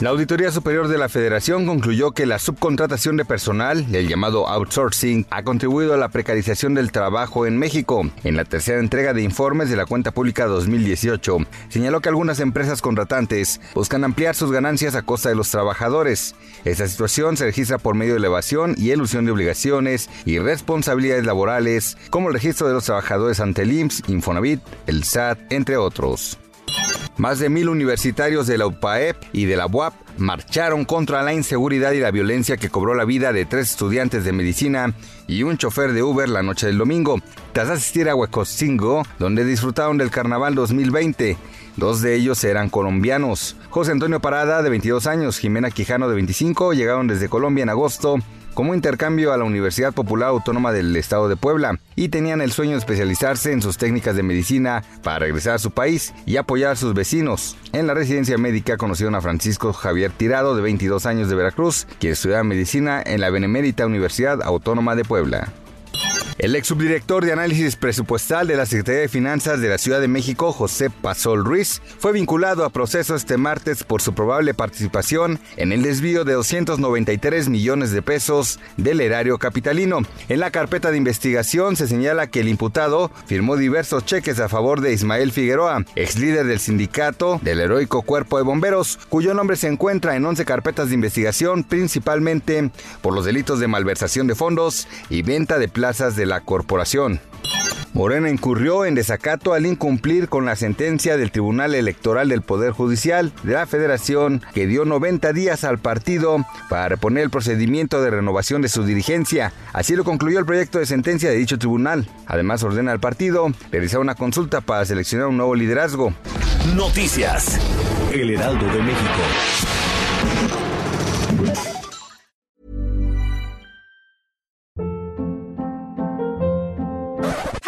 La Auditoría Superior de la Federación concluyó que la subcontratación de personal, el llamado outsourcing, ha contribuido a la precarización del trabajo en México. En la tercera entrega de informes de la cuenta pública 2018, señaló que algunas empresas contratantes buscan ampliar sus ganancias a costa de los trabajadores. Esta situación se registra por medio de elevación y elusión de obligaciones y responsabilidades laborales, como el registro de los trabajadores ante el IMSS, Infonavit, el SAT, entre otros. Más de mil universitarios de la UPAEP y de la UAP marcharon contra la inseguridad y la violencia que cobró la vida de tres estudiantes de medicina y un chofer de Uber la noche del domingo, tras asistir a Huecosingo, donde disfrutaron del Carnaval 2020. Dos de ellos eran colombianos. José Antonio Parada, de 22 años, Jimena Quijano, de 25, llegaron desde Colombia en agosto como intercambio a la Universidad Popular Autónoma del Estado de Puebla y tenían el sueño de especializarse en sus técnicas de medicina para regresar a su país y apoyar a sus vecinos. En la residencia médica conocieron a Francisco Javier Tirado, de 22 años de Veracruz, quien estudiaba medicina en la Benemérita Universidad Autónoma de Puebla. El ex subdirector de análisis presupuestal de la Secretaría de Finanzas de la Ciudad de México, José Pasol Ruiz, fue vinculado a proceso este martes por su probable participación en el desvío de 293 millones de pesos del erario capitalino. En la carpeta de investigación se señala que el imputado firmó diversos cheques a favor de Ismael Figueroa, ex líder del sindicato del heroico cuerpo de bomberos, cuyo nombre se encuentra en 11 carpetas de investigación, principalmente por los delitos de malversación de fondos y venta de plazas de la corporación. Morena incurrió en desacato al incumplir con la sentencia del Tribunal Electoral del Poder Judicial de la Federación que dio 90 días al partido para reponer el procedimiento de renovación de su dirigencia. Así lo concluyó el proyecto de sentencia de dicho tribunal. Además ordena al partido realizar una consulta para seleccionar un nuevo liderazgo. Noticias. El Heraldo de México.